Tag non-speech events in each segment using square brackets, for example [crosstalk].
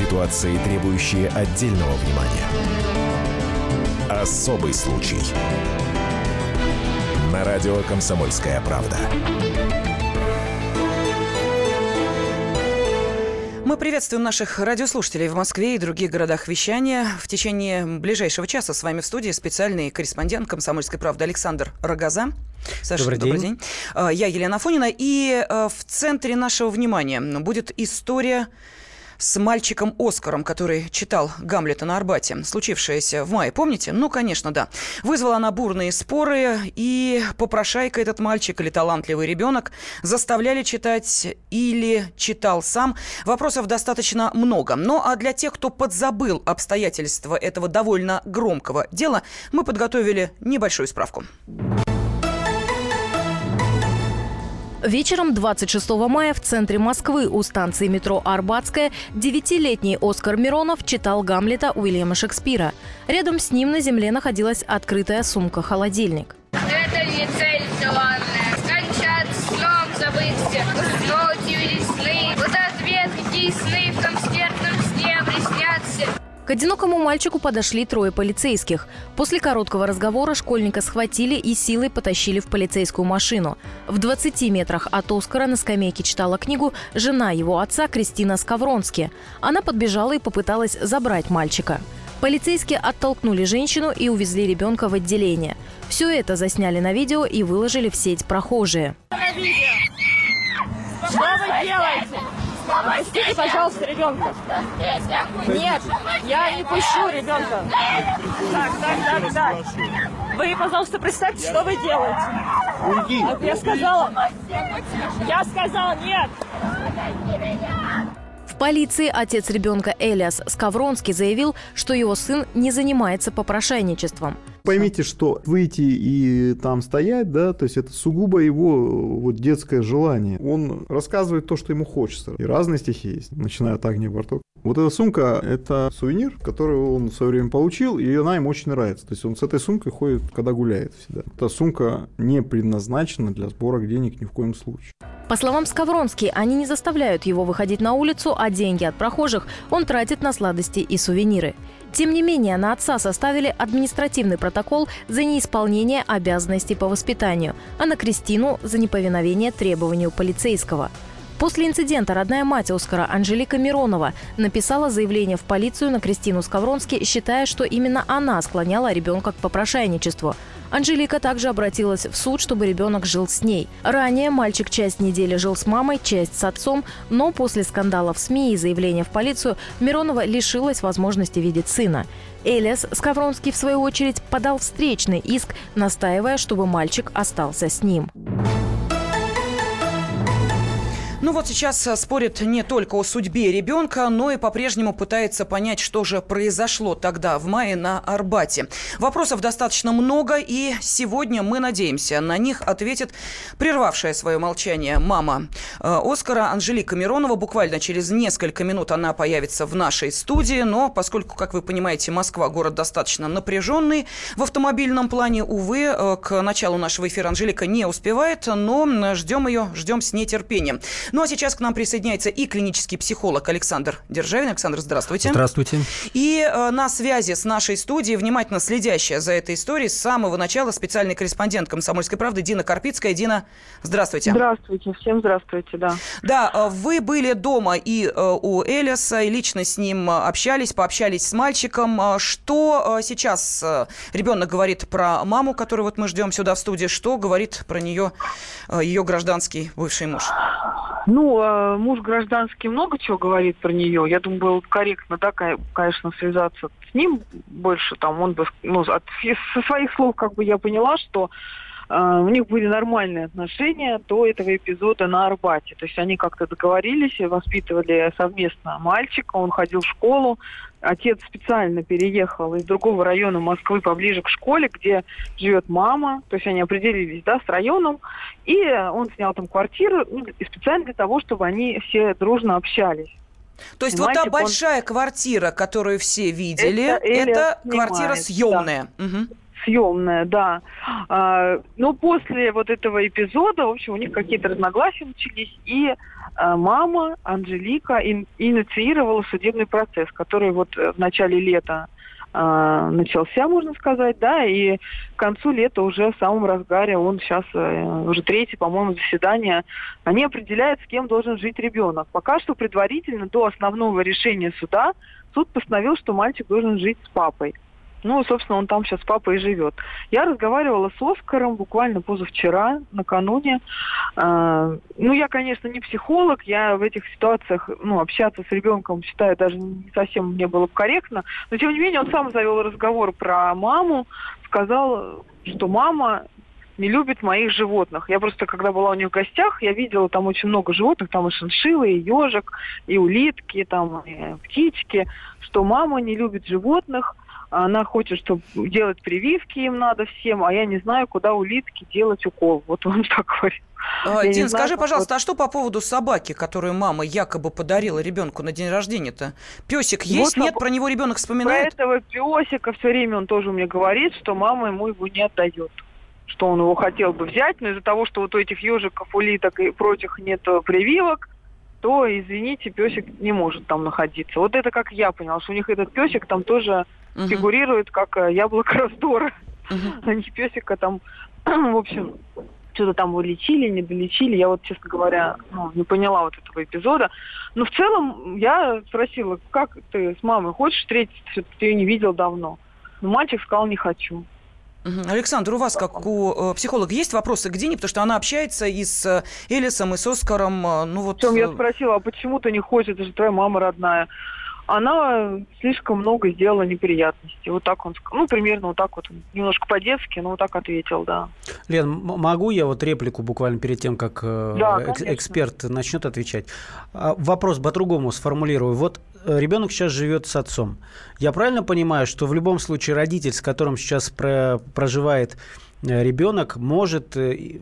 Ситуации, требующие отдельного внимания. Особый случай. На радио «Комсомольская правда». Мы приветствуем наших радиослушателей в Москве и других городах вещания. В течение ближайшего часа с вами в студии специальный корреспондент «Комсомольской правды» Александр Рогоза. Саша, добрый, добрый день. день. А, я Елена Фонина. И а, в центре нашего внимания будет история с мальчиком Оскаром, который читал Гамлета на Арбате, случившееся в мае, помните? Ну, конечно, да. Вызвала она бурные споры, и попрошайка этот мальчик или талантливый ребенок заставляли читать или читал сам. Вопросов достаточно много. Ну, а для тех, кто подзабыл обстоятельства этого довольно громкого дела, мы подготовили небольшую справку. Вечером 26 мая в центре Москвы у станции метро Арбатская девятилетний Оскар Миронов читал Гамлета Уильяма Шекспира. Рядом с ним на земле находилась открытая сумка-холодильник. Это не К одинокому мальчику подошли трое полицейских. После короткого разговора школьника схватили и силой потащили в полицейскую машину. В 20 метрах от Оскара на скамейке читала книгу жена его отца Кристина Скавронски. Она подбежала и попыталась забрать мальчика. Полицейские оттолкнули женщину и увезли ребенка в отделение. Все это засняли на видео и выложили в сеть прохожие. Что вы делаете? Пустите, пожалуйста, ребенка. Нет, я не пущу ребенка. Так, так, так, так. Вы, пожалуйста, представьте, что вы делаете. Уйди. Я сказала, я сказала нет. В полиции отец ребенка Элиас Скавронский заявил, что его сын не занимается попрошайничеством. Поймите, что выйти и там стоять, да, то есть это сугубо его вот детское желание. Он рассказывает то, что ему хочется. И разные стихи есть, начиная от Агнии Барток. Вот эта сумка – это сувенир, который он в свое время получил, и она ему очень нравится. То есть он с этой сумкой ходит, когда гуляет всегда. Эта сумка не предназначена для сбора денег ни в коем случае. По словам Скавронски, они не заставляют его выходить на улицу, а деньги от прохожих он тратит на сладости и сувениры. Тем не менее, на отца составили административный протокол за неисполнение обязанностей по воспитанию, а на Кристину – за неповиновение требованию полицейского. После инцидента родная мать Оскара Анжелика Миронова написала заявление в полицию на Кристину Скавронски, считая, что именно она склоняла ребенка к попрошайничеству. Анжелика также обратилась в суд, чтобы ребенок жил с ней. Ранее мальчик часть недели жил с мамой, часть с отцом, но после скандала в СМИ и заявления в полицию Миронова лишилась возможности видеть сына. Элиас Скавронский, в свою очередь, подал встречный иск, настаивая, чтобы мальчик остался с ним. Ну вот сейчас э, спорит не только о судьбе ребенка, но и по-прежнему пытается понять, что же произошло тогда, в мае, на Арбате. Вопросов достаточно много, и сегодня мы надеемся, на них ответит прервавшая свое молчание мама э, Оскара Анжелика Миронова. Буквально через несколько минут она появится в нашей студии, но поскольку, как вы понимаете, Москва город достаточно напряженный в автомобильном плане, увы, э, к началу нашего эфира Анжелика не успевает, но ждем ее, ждем с нетерпением. Ну а сейчас к нам присоединяется и клинический психолог Александр Державин. Александр, здравствуйте. Здравствуйте. И э, на связи с нашей студией, внимательно следящая за этой историей, с самого начала специальный корреспондент «Комсомольской правды» Дина Карпицкая. Дина, здравствуйте. Здравствуйте, всем здравствуйте, да. Да, э, вы были дома и э, у Элиса, и лично с ним э, общались, пообщались с мальчиком. Что сейчас ребенок говорит про маму, которую вот мы ждем сюда в студии, что говорит про нее ее гражданский бывший муж? Ну, а, муж гражданский много чего говорит про нее. Я думаю, было корректно, да, конечно, связаться с ним больше. Там он бы, ну, от, со своих слов, как бы я поняла, что Uh, у них были нормальные отношения до этого эпизода на Арбате. То есть они как-то договорились, воспитывали совместно мальчика, он ходил в школу, отец специально переехал из другого района Москвы поближе к школе, где живет мама, то есть они определились, да, с районом, и он снял там квартиру ну, специально для того, чтобы они все дружно общались. То есть Понимаете, вот та большая он... квартира, которую все видели, это, это квартира съемная. Да. Угу. Съемная, да. А, но после вот этого эпизода, в общем, у них какие-то разногласия начались, и а, мама Анжелика ин, инициировала судебный процесс, который вот в начале лета а, начался, можно сказать, да, и к концу лета уже в самом разгаре, он сейчас э, уже третье, по-моему, заседание, они определяют, с кем должен жить ребенок. Пока что предварительно до основного решения суда суд постановил, что мальчик должен жить с папой. Ну, собственно, он там сейчас с папой и живет. Я разговаривала с Оскаром буквально позавчера, накануне. А, ну, я, конечно, не психолог, я в этих ситуациях, ну, общаться с ребенком, считаю, даже не совсем мне было бы корректно. Но, тем не менее, он сам завел разговор про маму, сказал, что мама не любит моих животных. Я просто, когда была у них в гостях, я видела там очень много животных, там и шиншиллы, и ежик, и улитки, там и птички, что мама не любит животных, она хочет, чтобы делать прививки им надо всем, а я не знаю, куда улитки делать укол. Вот он [laughs] так говорит. А, Дин, скажи, знаю, пожалуйста, вот... а что по поводу собаки, которую мама якобы подарила ребенку на день рождения-то? Песик есть? Вот Нет, про него ребенок вспоминает? Про этого песика все время он тоже мне говорит, что мама ему его не отдает что он его хотел бы взять, но из-за того, что вот у этих ежиков, улиток и прочих нет прививок, то, извините, песик не может там находиться. Вот это как я поняла, что у них этот песик там тоже угу. фигурирует как э, яблоко раздора. Угу. Они песика там, [clears throat] в общем, что-то там вылечили, не долечили. Я вот, честно говоря, ну, не поняла вот этого эпизода. Но в целом я спросила, как ты с мамой хочешь встретиться, ты ее не видел давно. Но мальчик сказал, не хочу. Александр, у вас, как у э, психолога, есть вопросы к Дине? Потому что она общается и с э, Элисом, и с Оскаром. Ну, вот... Причем я спросила, а почему ты не хочешь? Это же твоя мама родная она слишком много сделала неприятностей. Вот так он, ну, примерно вот так вот, немножко по-детски, но вот так ответил, да. Лен, могу я вот реплику буквально перед тем, как э, да, эксперт начнет отвечать? А, вопрос по-другому сформулирую. Вот э, ребенок сейчас живет с отцом. Я правильно понимаю, что в любом случае родитель, с которым сейчас проживает Э, ребенок может э,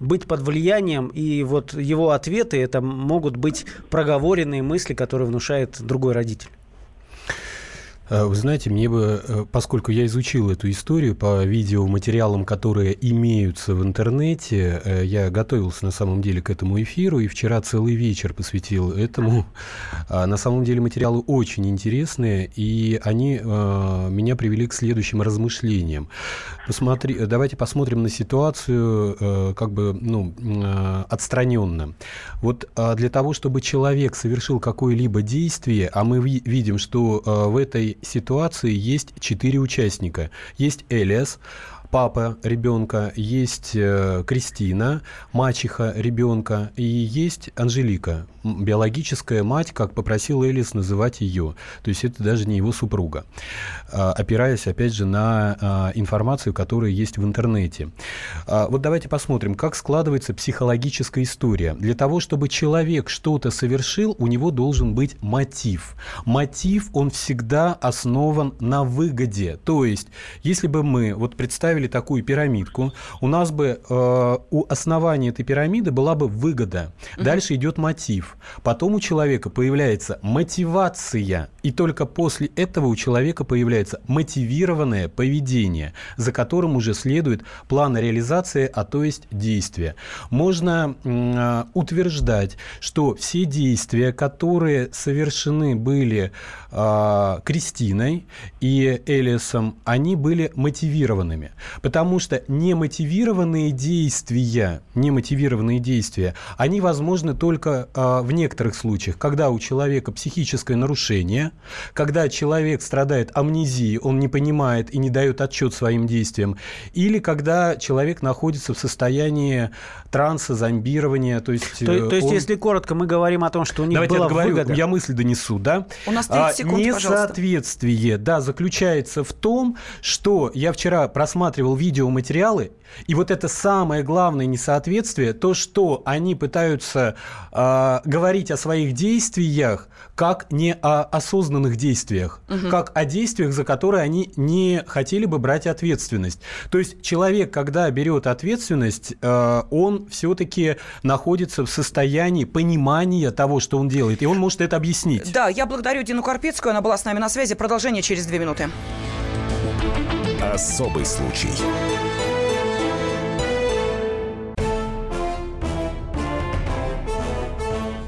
быть под влиянием, и вот его ответы это могут быть проговоренные мысли, которые внушает другой родитель. Э, вы знаете, мне бы, э, поскольку я изучил эту историю по видеоматериалам, которые имеются в интернете, э, я готовился на самом деле к этому эфиру и вчера целый вечер посвятил этому. А, на самом деле материалы очень интересные, и они меня привели к следующим размышлениям. Посмотри, давайте посмотрим на ситуацию как бы ну, отстраненно. Вот а, для того, чтобы человек совершил какое-либо действие, а мы видим, что в этой ситуации есть четыре участника. Есть Элиас, папа ребенка, есть э, Кристина, мачеха ребенка, и есть Анжелика, биологическая мать, как попросил Элис называть ее. То есть это даже не его супруга. А, опираясь, опять же, на а, информацию, которая есть в интернете. А, вот давайте посмотрим, как складывается психологическая история. Для того, чтобы человек что-то совершил, у него должен быть мотив. Мотив, он всегда основан на выгоде. То есть, если бы мы вот представили такую пирамидку, у нас бы э, у основания этой пирамиды была бы выгода. Дальше идет мотив. Потом у человека появляется мотивация. И только после этого у человека появляется является мотивированное поведение, за которым уже следует план реализации, а то есть действия. Можно э, утверждать, что все действия, которые совершены были э, Кристиной и Элисом, они были мотивированными. Потому что немотивированные действия, немотивированные действия, они возможны только э, в некоторых случаях, когда у человека психическое нарушение, когда человек страдает амнезией, он не понимает и не дает отчет своим действиям, или когда человек находится в состоянии транса, зомбирования, то есть... То, то есть, он... если коротко, мы говорим о том, что у них Давайте была я выгода... я мысль донесу, да? У нас 30 а, секунд, Несоответствие, да, заключается в том, что я вчера просматривал видеоматериалы, и вот это самое главное несоответствие, то, что они пытаются э, говорить о своих действиях, как не о осознанных действиях, угу. как о действиях, за которые они не хотели бы брать ответственность. То есть человек, когда берет ответственность, э, он все-таки находится в состоянии понимания того, что он делает, и он может это объяснить. Да, я благодарю Дину Карпецкую, она была с нами на связи. Продолжение через две минуты. Особый случай.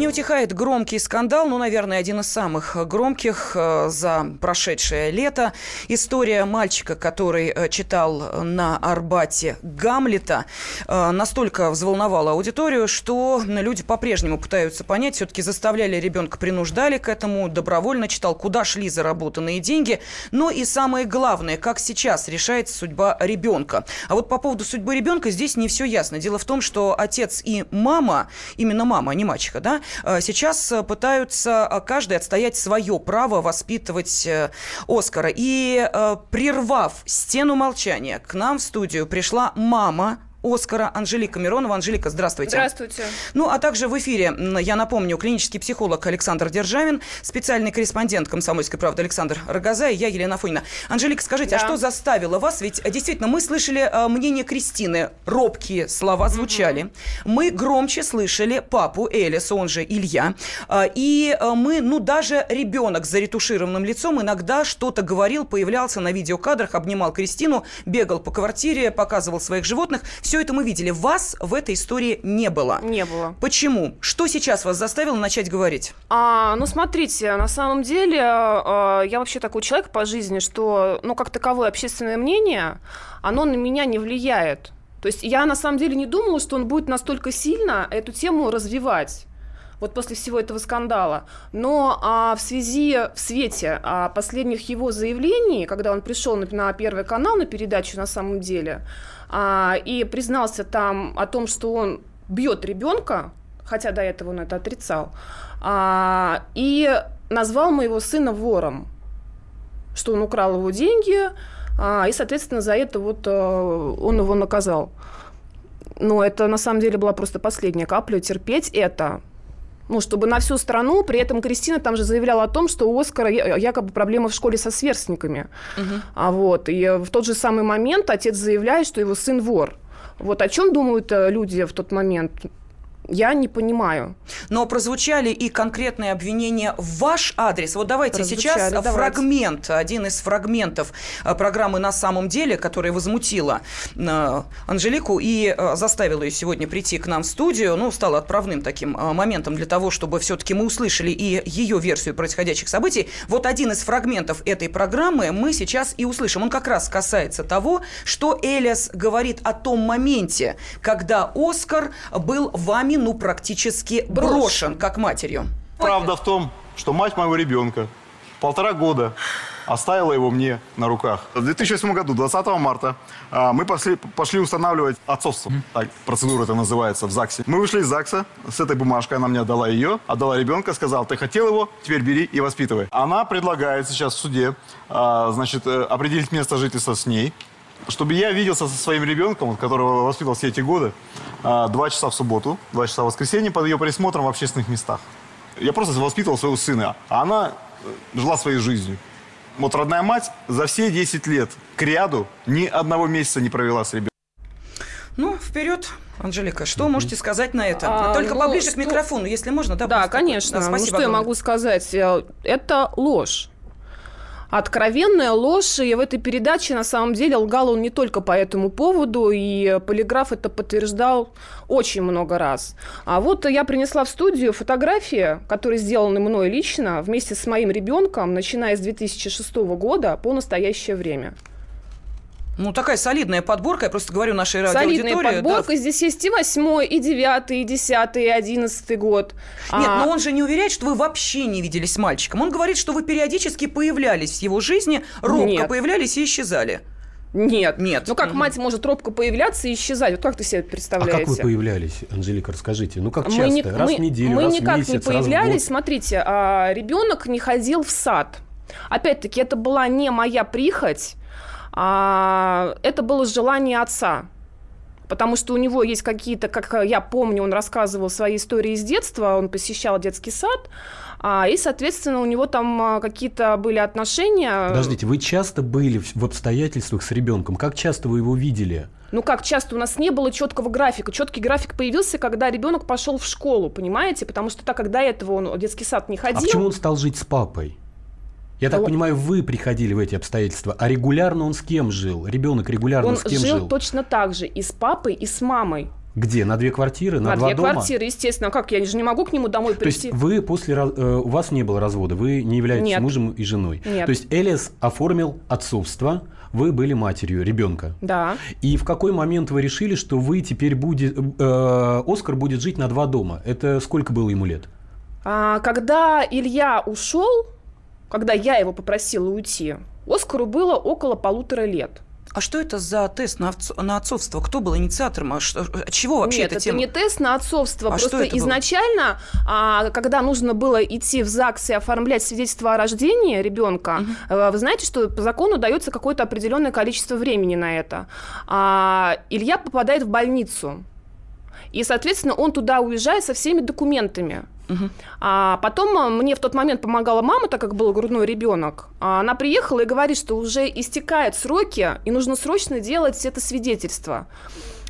Не утихает громкий скандал, ну, наверное, один из самых громких э, за прошедшее лето. История мальчика, который э, читал на Арбате Гамлета, э, настолько взволновала аудиторию, что люди по-прежнему пытаются понять, все-таки заставляли ребенка, принуждали к этому, добровольно читал, куда шли заработанные деньги. Но и самое главное, как сейчас решается судьба ребенка. А вот по поводу судьбы ребенка здесь не все ясно. Дело в том, что отец и мама, именно мама, а не мачеха, да, сейчас э, пытаются э, каждый отстоять свое право воспитывать Оскара. И прервав стену молчания, к нам в студию пришла мама Оскара Анжелика Миронова. Анжелика, здравствуйте. Здравствуйте. Ну, а также в эфире, я напомню, клинический психолог Александр Державин, специальный корреспондент «Комсомольской правды» Александр Рогоза и я, Елена Фонина. Анжелика, скажите, а да. а что заставило вас? Ведь действительно мы слышали э, мнение Кристины, робкие слова звучали. Угу. Мы громче слышали папу Элиса, он же Илья. Э, и э, мы, ну, даже ребенок с заретушированным лицом иногда что-то говорил, появлялся на видеокадрах, обнимал Кристину, бегал по квартире, показывал своих животных. Все это мы видели. Вас в этой истории не было. Не было. Почему? Что сейчас вас заставило начать говорить? А, ну, смотрите, на самом деле, а, я вообще такой человек по жизни, что, ну, как таковое общественное мнение, оно на меня не влияет. То есть я на самом деле не думала, что он будет настолько сильно эту тему развивать вот после всего этого скандала. Но а, в связи, в свете а, последних его заявлений, когда он пришел на, на Первый канал, на передачу на самом деле, а, и признался там о том, что он бьет ребенка, хотя до этого он это отрицал, а, и назвал моего сына вором, что он украл его деньги, а, и, соответственно, за это вот а, он его наказал. Но это на самом деле была просто последняя капля. Терпеть это ну, чтобы на всю страну. При этом Кристина там же заявляла о том, что у Оскара якобы проблемы в школе со сверстниками. Угу. А вот, и в тот же самый момент отец заявляет, что его сын вор. Вот о чем думают э, люди в тот момент? Я не понимаю. Но прозвучали и конкретные обвинения в ваш адрес. Вот давайте прозвучали, сейчас давайте. фрагмент, один из фрагментов э, программы «На самом деле», которая возмутила э, Анжелику и э, заставила ее сегодня прийти к нам в студию. Ну, стала отправным таким моментом для того, чтобы все-таки мы услышали и ее версию происходящих событий. Вот один из фрагментов этой программы мы сейчас и услышим. Он как раз касается того, что Элиас говорит о том моменте, когда Оскар был вами ну, практически брошен, как матерью. Правда в том, что мать моего ребенка полтора года оставила его мне на руках. В 2008 году, 20 марта, а, мы пошли, пошли устанавливать отцовство. Так, процедура это называется в ЗАГСе. Мы вышли из ЗАГСа с этой бумажкой, она мне отдала ее, отдала ребенка, сказала, ты хотел его, теперь бери и воспитывай. Она предлагает сейчас в суде, а, значит, э, определить место жительства с ней, чтобы я виделся со своим ребенком, которого воспитывал все эти годы, а, два часа в субботу, два часа в воскресенье под ее присмотром в общественных местах. Я просто воспитывал своего сына, а она э, жила своей жизнью. Вот родная мать за все 10 лет к ряду ни одного месяца не провела с ребенком. Ну, вперед, Анжелика, что mm-hmm. можете сказать на это? А, Только ну, поближе что... к микрофону, если можно. Да, да конечно. Да, спасибо ну, что огромное. я могу сказать? Э, это ложь откровенная ложь. И в этой передаче на самом деле лгал он не только по этому поводу, и полиграф это подтверждал очень много раз. А вот я принесла в студию фотографии, которые сделаны мной лично вместе с моим ребенком, начиная с 2006 года по настоящее время. Ну, такая солидная подборка, я просто говорю нашей радиоаудитории. Солидная подборка, да. здесь есть и восьмой, и девятый, и десятый, и одиннадцатый год. Нет, а... но он же не уверяет, что вы вообще не виделись с мальчиком. Он говорит, что вы периодически появлялись в его жизни, робко Нет. появлялись и исчезали. Нет. Нет. Ну как mm мать может робко появляться и исчезать? Вот как ты себе представляете? А как вы появлялись, Анжелика, расскажите? Ну как часто? Мы не, раз мы, в неделю, мы раз никак в месяц, не появлялись. Смотрите, а, ребенок не ходил в сад. Опять-таки, это была не моя прихоть, а это было желание отца потому что у него есть какие-то, как я помню, он рассказывал свои истории из детства, он посещал детский сад, а, и, соответственно, у него там а, какие-то были отношения. Подождите, вы часто были в обстоятельствах с ребенком? Как часто вы его видели? Ну как часто у нас не было четкого графика. Четкий график появился, когда ребенок пошел в школу, понимаете? Потому что так до этого он в детский сад не ходил. А почему он стал жить с папой? Я так понимаю, вы приходили в эти обстоятельства, а регулярно он с кем жил? Ребенок регулярно он с кем жил? Он жил точно так же и с папой, и с мамой. Где? На две квартиры? На, на два две дома? квартиры, естественно. А как? Я же не могу к нему домой прийти. То есть вы после... Э, у вас не было развода, вы не являетесь Нет. мужем и женой. Нет. То есть Элиас оформил отцовство, вы были матерью ребенка. Да. И в какой момент вы решили, что вы теперь будет... Э, Оскар будет жить на два дома? Это сколько было ему лет? А, когда Илья ушел, когда я его попросила уйти, Оскару было около полутора лет. А что это за тест на, на отцовство? Кто был инициатором? А что, от чего вообще Нет, эта это тема? не тест на отцовство. А Просто изначально, а, когда нужно было идти в ЗАГС и оформлять свидетельство о рождении ребенка, угу. вы знаете, что по закону дается какое-то определенное количество времени на это. А, Илья попадает в больницу. И, соответственно, он туда уезжает со всеми документами. Угу. А потом а, мне в тот момент помогала мама, так как был грудной ребенок. А она приехала и говорит, что уже истекают сроки, и нужно срочно делать это свидетельство.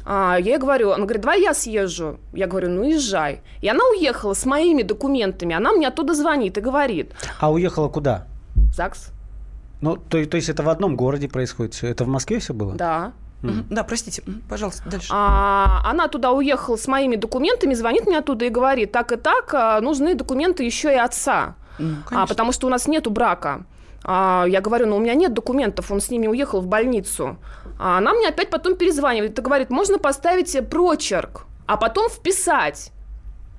А, я ей говорю, она говорит, давай я съезжу. Я говорю, ну езжай. И она уехала с моими документами. Она мне оттуда звонит и говорит. А уехала куда? В ЗАГС. Ну, то, то есть это в одном городе происходит все? Это в Москве все было? Да. Mm. Да, простите, пожалуйста, дальше. А, она туда уехала с моими документами, звонит мне оттуда и говорит, так и так, а, нужны документы еще и отца, mm, а, потому что у нас нету брака. А, я говорю, ну у меня нет документов, он с ними уехал в больницу. А она мне опять потом перезванивает и говорит, можно поставить прочерк, а потом вписать.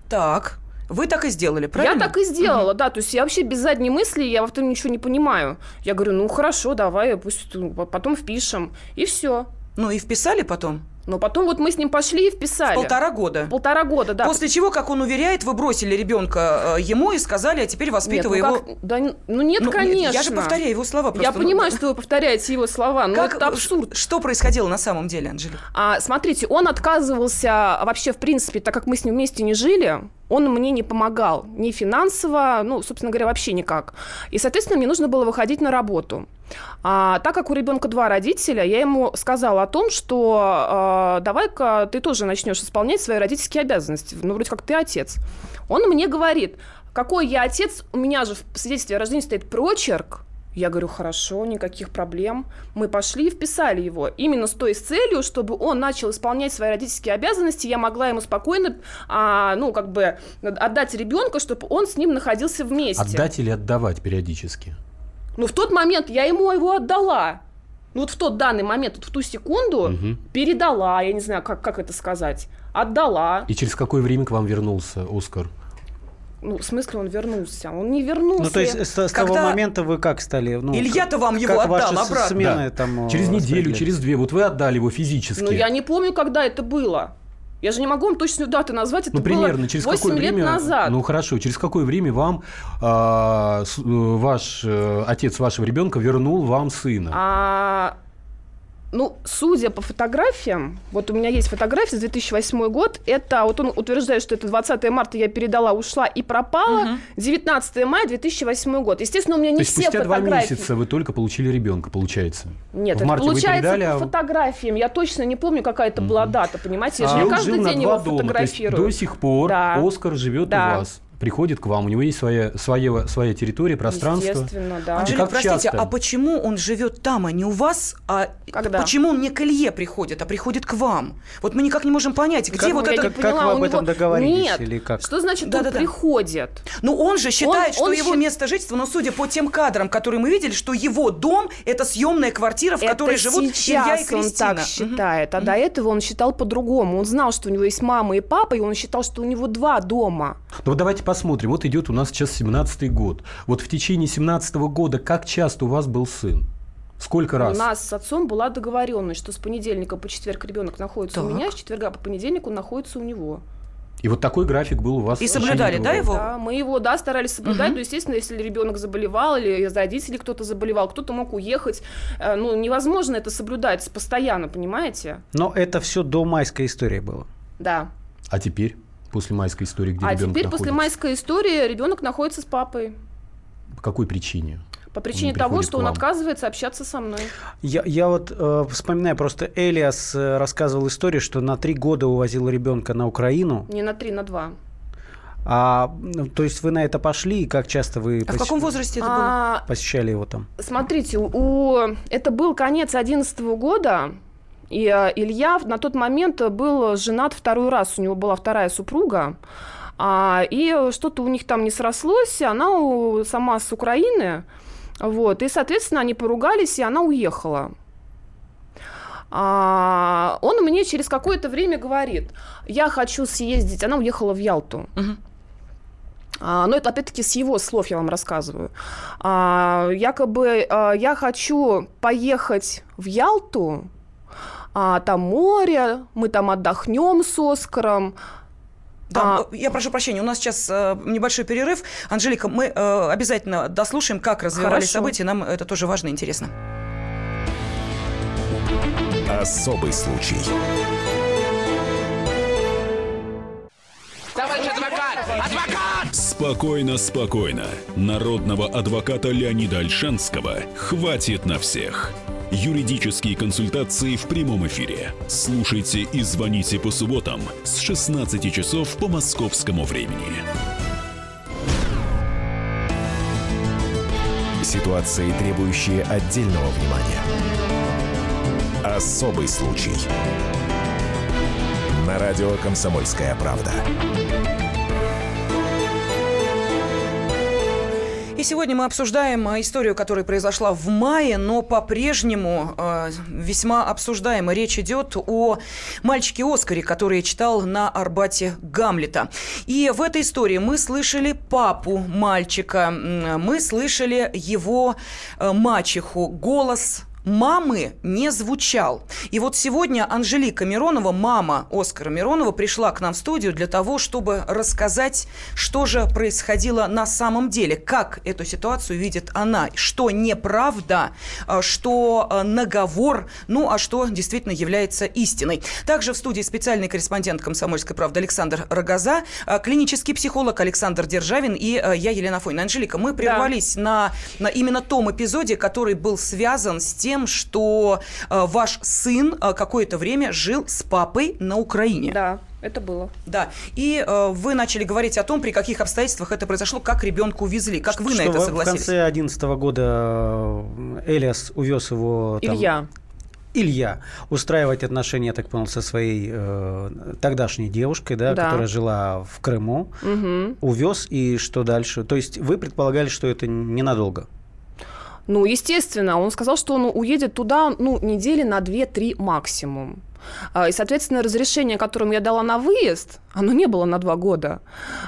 Так. Вы так и сделали, правильно? Я так и сделала, угу. да. То есть я вообще без задней мысли, я в этом ничего не понимаю. Я говорю, ну хорошо, давай, пусть потом впишем. И все. Ну и вписали потом? Но потом вот мы с ним пошли и вписали. Полтора года. Полтора года, да. После чего, как он уверяет, вы бросили ребенка э, ему и сказали, а теперь воспитывай нет, ну его. Как? Да, ну нет, ну, конечно. Нет, я же повторяю его слова. Просто, я ну, понимаю, что вы повторяете его слова, но как, это абсурд. Что происходило на самом деле, Анжелика? А, смотрите, он отказывался вообще, в принципе, так как мы с ним вместе не жили, он мне не помогал ни финансово, ну, собственно говоря, вообще никак. И, соответственно, мне нужно было выходить на работу. А, так как у ребенка два родителя, я ему сказала о том, что а, давай-ка ты тоже начнешь исполнять свои родительские обязанности. Ну, вроде как ты отец. Он мне говорит, какой я отец, у меня же в свидетельстве о рождении стоит прочерк, я говорю, хорошо, никаких проблем. Мы пошли и вписали его. Именно с той целью, чтобы он начал исполнять свои родительские обязанности, я могла ему спокойно, а, ну, как бы, отдать ребенка, чтобы он с ним находился вместе. Отдать или отдавать периодически? Ну, в тот момент я ему его отдала. Ну, вот в тот данный момент, вот в ту секунду угу. передала, я не знаю, как, как это сказать, отдала. И через какое время к вам вернулся Оскар? Ну, в смысле он вернулся? Он не вернулся. Ну, то есть с, с Когда... того момента вы как стали? Ну, Илья-то вам его как отдал обратно. Смены, да. там, через неделю, через две. Вот вы отдали его физически. Ну, я не помню, когда это было. Я же не могу вам точную дату назвать, это ну, примерно, было через 8 какое лет время, назад. Ну хорошо, через какое время вам а, э, ваш э, отец вашего ребенка вернул вам сына? А ну, судя по фотографиям, вот у меня есть фотография за 2008 год, это, вот он утверждает, что это 20 марта я передала, ушла и пропала, угу. 19 мая 2000 год. Естественно, у меня не То есть все спустя фотографии. два месяца вы только получили ребенка, получается? Нет, в это марте получается вы передали, по а... фотографиям. Я точно не помню, какая это угу. была дата, понимаете? Я а же не каждый день его дома, фотографирую. до сих пор да. Оскар живет да. у вас приходит к вам, у него есть своя, своя, своя территория, пространство. Естественно, да. Анжелика, простите, часто? а почему он живет там, а не у вас? А Когда? почему он не к Илье приходит, а приходит к вам? Вот мы никак не можем понять, где как, вот это... Как, как вы об этом него... договорились? Нет. Или как? Что значит да, он да, приходит? Ну, он же считает, он, что он его счит... место жительства, но судя по тем кадрам, которые мы видели, что его дом – это съемная квартира, в это которой живут Илья и Кристина. он так считает, а до этого он считал по-другому. Он знал, что у него есть мама и папа, и он считал, что у него два дома. Ну, вот давайте посмотрим. Вот идет у нас сейчас 17-й год. Вот в течение 17 -го года как часто у вас был сын? Сколько раз? У нас с отцом была договоренность, что с понедельника по четверг ребенок находится так. у меня, с четверга по понедельнику находится у него. И вот такой график был у вас. И соблюдали, да, его? Да, мы его, да, старались соблюдать. Угу. Ну, естественно, если ребенок заболевал или из родителей кто-то заболевал, кто-то мог уехать. Э, ну, невозможно это соблюдать постоянно, понимаете? Но это все до майской истории было. Да. А теперь? После майской истории, где а ребенок теперь находится? после майской истории ребенок находится с папой. По какой причине? По причине того, что он отказывается общаться со мной. Я, я вот э, вспоминаю, просто Элиас э, рассказывал историю, что на три года увозил ребенка на Украину. Не на три, на два. А, ну, то есть вы на это пошли, и как часто вы... А посещ... в каком возрасте это было? А, посещали его там? Смотрите, у... это был конец 2011 года, и э, Илья на тот момент был женат второй раз, у него была вторая супруга. А, и что-то у них там не срослось, она у, сама с Украины, вот, и, соответственно, они поругались, и она уехала. А, он мне через какое-то время говорит, я хочу съездить, она уехала в Ялту. Угу. А, но это опять-таки с его слов я вам рассказываю. А, якобы а, я хочу поехать в Ялту, а, там море, мы там отдохнем с Оскаром, да, а... я прошу прощения, у нас сейчас э, небольшой перерыв. Анжелика, мы э, обязательно дослушаем, как развивались Хорошо. события. Нам это тоже важно и интересно. Особый случай. Товарищ адвокат! Адвокат! Спокойно, спокойно. Народного адвоката Леонида Альшанского хватит на всех. Юридические консультации в прямом эфире. Слушайте и звоните по субботам с 16 часов по московскому времени. Ситуации, требующие отдельного внимания. Особый случай. На радио «Комсомольская правда». И сегодня мы обсуждаем э, историю, которая произошла в мае, но по-прежнему э, весьма обсуждаемо. Речь идет о мальчике Оскаре, который читал на Арбате Гамлета. И в этой истории мы слышали папу мальчика, мы слышали его э, мачеху, голос мамы не звучал. И вот сегодня Анжелика Миронова, мама Оскара Миронова, пришла к нам в студию для того, чтобы рассказать, что же происходило на самом деле, как эту ситуацию видит она, что неправда, а, что а, наговор, ну а что действительно является истиной. Также в студии специальный корреспондент «Комсомольской правды» Александр Рогоза, а, клинический психолог Александр Державин и я, Елена Фойна. Анжелика, мы прервались да. на, на именно том эпизоде, который был связан с тем, тем, что э, ваш сын э, какое-то время жил с папой на Украине. Да. Это было. Да. И э, вы начали говорить о том, при каких обстоятельствах это произошло, как ребенка увезли. Как вы что на это согласились? В конце 2011 года э, Элиас увез его... Там, Илья. Илья устраивать отношения, я так понял, со своей э, тогдашней девушкой, да, да, которая жила в Крыму, угу. увез и что дальше? То есть вы предполагали, что это ненадолго? Ну, естественно, он сказал, что он уедет туда, ну, недели на 2-3 максимум. А, и, соответственно, разрешение, которым я дала на выезд, оно не было на два года.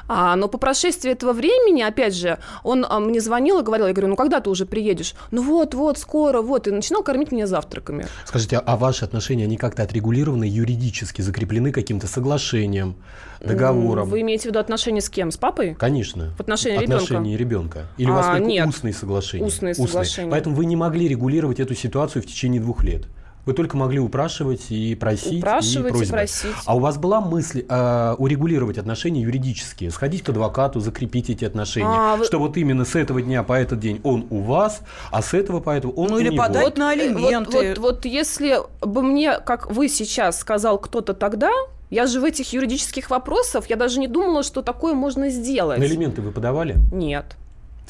А, но по прошествии этого времени, опять же, он а, мне звонил и говорил, я говорю, ну когда ты уже приедешь? Ну вот, вот, скоро, вот. И начинал кормить меня завтраками. Скажите, а ваши отношения, они как-то отрегулированы юридически, закреплены каким-то соглашением, договором? Вы имеете в виду отношения с кем? С папой? Конечно. В отношении ребенка? Отношения ребенка. Или у вас а, нет. устные соглашения? Устные соглашения. Поэтому вы не могли регулировать эту ситуацию в течение двух лет? Вы только могли упрашивать и просить, упрашивать и, просьбы. и просить. А у вас была мысль э, урегулировать отношения юридические, сходить к адвокату, закрепить эти отношения, а, вы... что вот именно с этого дня по этот день он у вас, а с этого по этому он ну, у или него. подать вот, на алименты. Вот, вот, вот если бы мне, как вы сейчас сказал кто-то тогда, я же в этих юридических вопросах, я даже не думала, что такое можно сделать. На алименты вы подавали? Нет.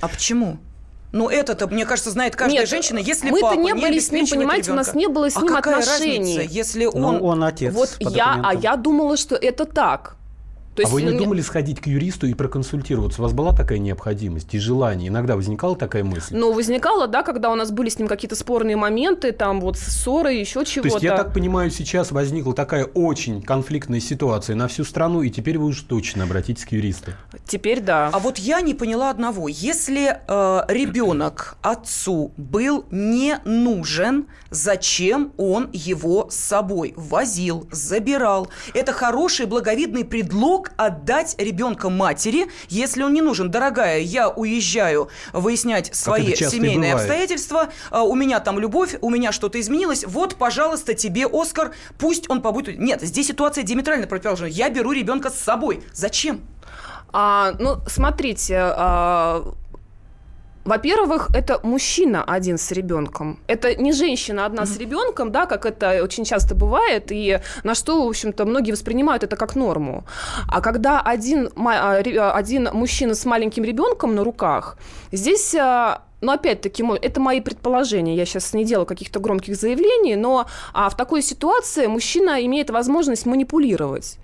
А почему? Ну, это-то, мне кажется, знает каждая Нет, женщина, если мы папа не были с ним, понимаете, ребенка. у нас не было с а ним какая отношений. Разница, если ну, он... Ну, он отец. Вот я, а я думала, что это так. То есть, а вы не думали сходить к юристу и проконсультироваться? У вас была такая необходимость и желание? Иногда возникала такая мысль? Ну, возникала, да, когда у нас были с ним какие-то спорные моменты, там вот ссоры, еще чего-то. То есть, я так понимаю, сейчас возникла такая очень конфликтная ситуация на всю страну, и теперь вы уж точно обратитесь к юристу. Теперь да. А вот я не поняла одного. Если э, ребенок отцу был не нужен, зачем он его с собой возил, забирал? Это хороший благовидный предлог мог отдать ребенка матери, если он не нужен. Дорогая, я уезжаю выяснять свои семейные обстоятельства, а, у меня там любовь, у меня что-то изменилось, вот, пожалуйста, тебе Оскар, пусть он побудет. Нет, здесь ситуация диаметрально противоположная. Я беру ребенка с собой. Зачем? А, ну, смотрите, а, во-первых, это мужчина один с ребенком. Это не женщина одна с ребенком, да, как это очень часто бывает, и на что, в общем-то, многие воспринимают это как норму. А когда один, а, один мужчина с маленьким ребенком на руках, здесь а, но опять-таки, это мои предположения. Я сейчас не делаю каких-то громких заявлений, но а, в такой ситуации мужчина имеет возможность манипулировать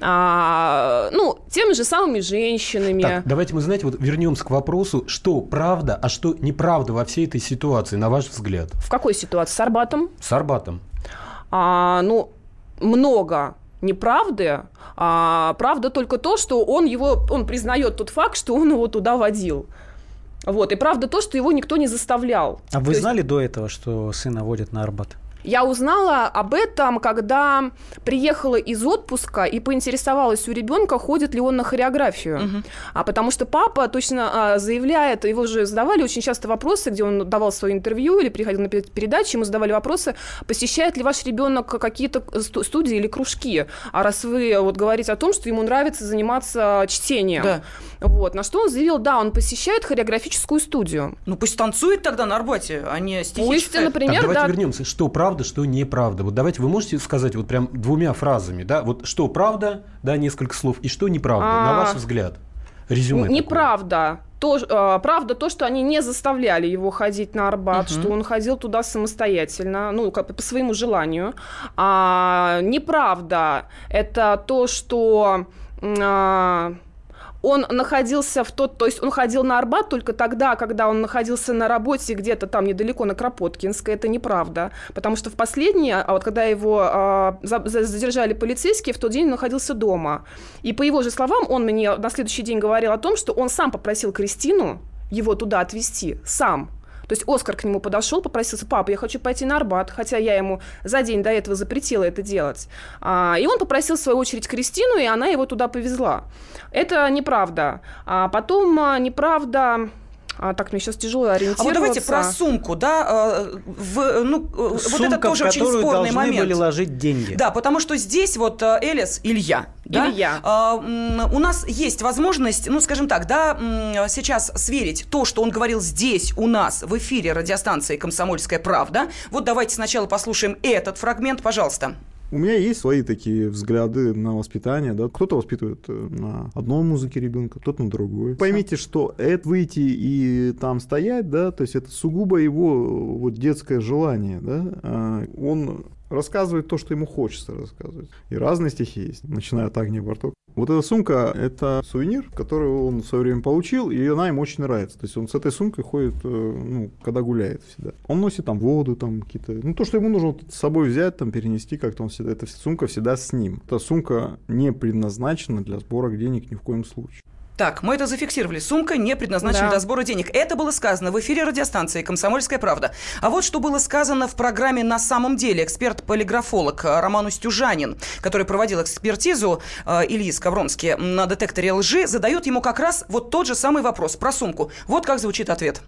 а, ну, теми же самыми женщинами. Так, давайте мы, знаете, вот вернемся к вопросу, что правда, а что неправда во всей этой ситуации, на ваш взгляд? В какой ситуации? С Арбатом? С Арбатом. А, ну, много неправды. А, правда только то, что он его, он признает тот факт, что он его туда водил. Вот. И правда то, что его никто не заставлял. А вы то знали есть... до этого, что сына водят на Арбат? Я узнала об этом, когда приехала из отпуска и поинтересовалась у ребенка, ходит ли он на хореографию. Угу. А потому что папа точно а, заявляет, его же задавали очень часто вопросы, где он давал свое интервью или приходил на передачи, ему задавали вопросы, посещает ли ваш ребенок какие-то студии или кружки. А раз вы вот говорите о том, что ему нравится заниматься чтением. Да. Вот. На что он заявил, да, он посещает хореографическую студию. Ну пусть танцует тогда на Арбате, а не стихи Пусть, читает. например, так, давайте да. вернемся. Что правда, что неправда? Вот давайте вы можете сказать вот прям двумя фразами, да? Вот что правда, да, несколько слов, и что неправда, а... на ваш взгляд? Резюме. Неправда. То, э, правда то, что они не заставляли его ходить на Арбат, угу. что он ходил туда самостоятельно, ну, как, по своему желанию. А, неправда это то, что... А, он находился в тот, то есть он ходил на Арбат только тогда, когда он находился на работе где-то там недалеко на Кропоткинской, это неправда, потому что в последнее, а вот когда его а, задержали полицейские, в тот день он находился дома. И по его же словам, он мне на следующий день говорил о том, что он сам попросил Кристину его туда отвезти, сам. То есть Оскар к нему подошел, попросился, папа, я хочу пойти на Арбат, хотя я ему за день до этого запретила это делать. А, и он попросил, в свою очередь, Кристину, и она его туда повезла. Это неправда. А потом а, неправда а, так, мне сейчас тяжело ориентироваться. А вот давайте про сумку, да, э, в, ну, Сумка, вот это тоже очень спорный момент. были ложить деньги. Да, потому что здесь вот э, Элис, Илья, да, Илья. Э, у нас есть возможность, ну, скажем так, да, сейчас сверить то, что он говорил здесь у нас в эфире радиостанции «Комсомольская правда». Вот давайте сначала послушаем этот фрагмент, пожалуйста. У меня есть свои такие взгляды на воспитание, да. Кто-то воспитывает э, на одной музыке ребенка, кто-то на другой. Поймите, что это выйти и там стоять, да, то есть это сугубо его вот детское желание, да. А он рассказывает то, что ему хочется рассказывать. И разные стихи есть, начиная от Агни Барток. Вот эта сумка – это сувенир, который он в свое время получил, и она ему очень нравится. То есть он с этой сумкой ходит, э, ну, когда гуляет всегда. Он носит там воду, там какие-то, ну, то, что ему нужно вот с собой взять, там, перенести как-то, он всегда, эта сумка всегда с ним. Эта сумка не предназначена для сбора денег ни в коем случае. Так, мы это зафиксировали. Сумка не предназначена да. для сбора денег. Это было сказано в эфире радиостанции «Комсомольская правда». А вот что было сказано в программе «На самом деле». Эксперт-полиграфолог Роман Устюжанин, который проводил экспертизу э, Ильи Скавронски на детекторе лжи, задает ему как раз вот тот же самый вопрос про сумку. Вот как звучит ответ.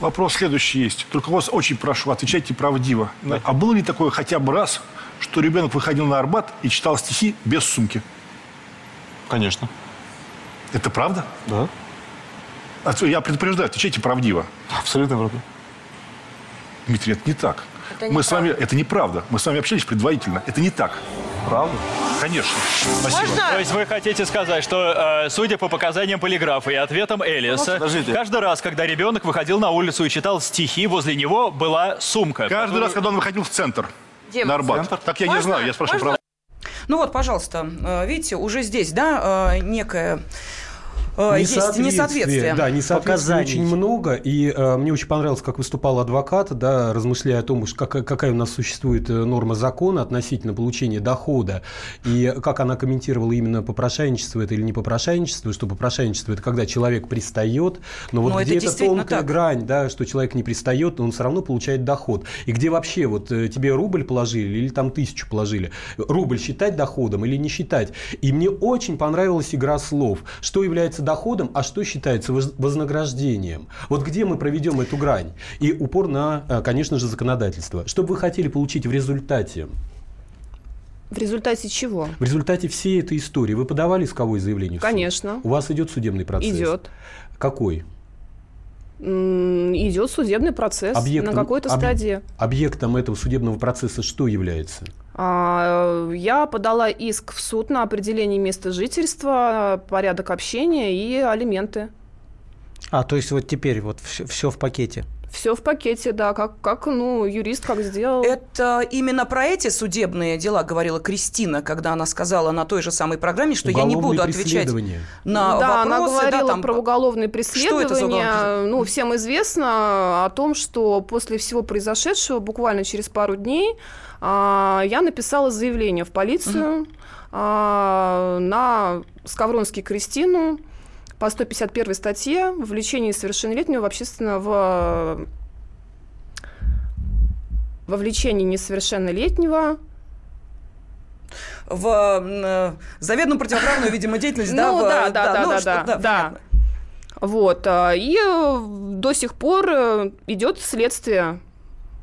Вопрос следующий есть. Только вас очень прошу, отвечайте правдиво. Да. А было ли такое хотя бы раз, что ребенок выходил на Арбат и читал стихи без сумки? Конечно. Это правда? Да. Я предупреждаю, отвечайте правдиво. Абсолютно правда. Дмитрий, это не так. Это не Мы с вами, это неправда. Мы с вами общались предварительно. Это не так. Правда? Конечно. Спасибо. Можно? То есть вы хотите сказать, что, э, судя по показаниям полиграфа и ответам Элиса, каждый раз, когда ребенок выходил на улицу и читал стихи, возле него была сумка. Каждый которую... раз, когда он выходил в центр, Дим, на Арбат. Центр? Так я Можно? не знаю, я спрашиваю Можно? Ну вот, пожалуйста, э, видите, уже здесь, да, э, некая э, есть несоответствие. Да, несоответствия очень много. И э, мне очень понравилось, как выступал адвокат, да, размышляя о том, как, какая у нас существует э, норма закона относительно получения дохода, и как она комментировала именно попрошайничество это или не попрошайничество, что попрошайничество это когда человек пристает, но вот но где это тонкая так. грань, да, что человек не пристает, но он все равно получает доход. И где вообще вот э, тебе рубль положили или там тысячу положили, рубль считать доходом или не считать. И мне очень понравилась игра слов, что является доходом, а что считается вознаграждением. Вот где мы проведем эту грань? И упор на, э, конечно же, законодательство. Что бы вы хотели получить в результате? В результате чего? В результате всей этой истории. Вы подавали исковое заявление? Конечно. У вас идет судебный процесс? Идет. Какой? идет судебный процесс объектом, на какой-то стадии. объектом этого судебного процесса что является? А, я подала иск в суд на определение места жительства, порядок общения и алименты. А, то есть вот теперь вот все, все в пакете? Все в пакете, да, как, как, ну, юрист как сделал. Это именно про эти судебные дела говорила Кристина, когда она сказала на той же самой программе, что я не буду отвечать на да, вопросы. она говорила да, там... про уголовные преследования. Что это за уголовные? Ну, всем известно о том, что после всего произошедшего, буквально через пару дней, а, я написала заявление в полицию угу. на Скавронский Кристину по 151 статье «Вовлечение несовершеннолетнего в общественно в вовлечение несовершеннолетнего в э, заведомо противоправную, видимо, деятельность, да? Ну, да, да, да, ну, да, да. Вот. А, и э, до сих пор э, идет следствие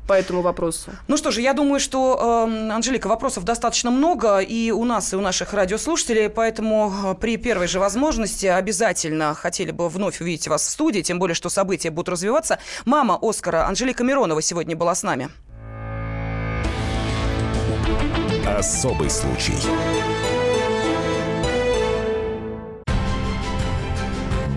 по этому вопросу? Ну что же, я думаю, что, э, Анжелика, вопросов достаточно много и у нас, и у наших радиослушателей, поэтому э, при первой же возможности обязательно хотели бы вновь увидеть вас в студии, тем более, что события будут развиваться. Мама Оскара Анжелика Миронова сегодня была с нами. Особый случай.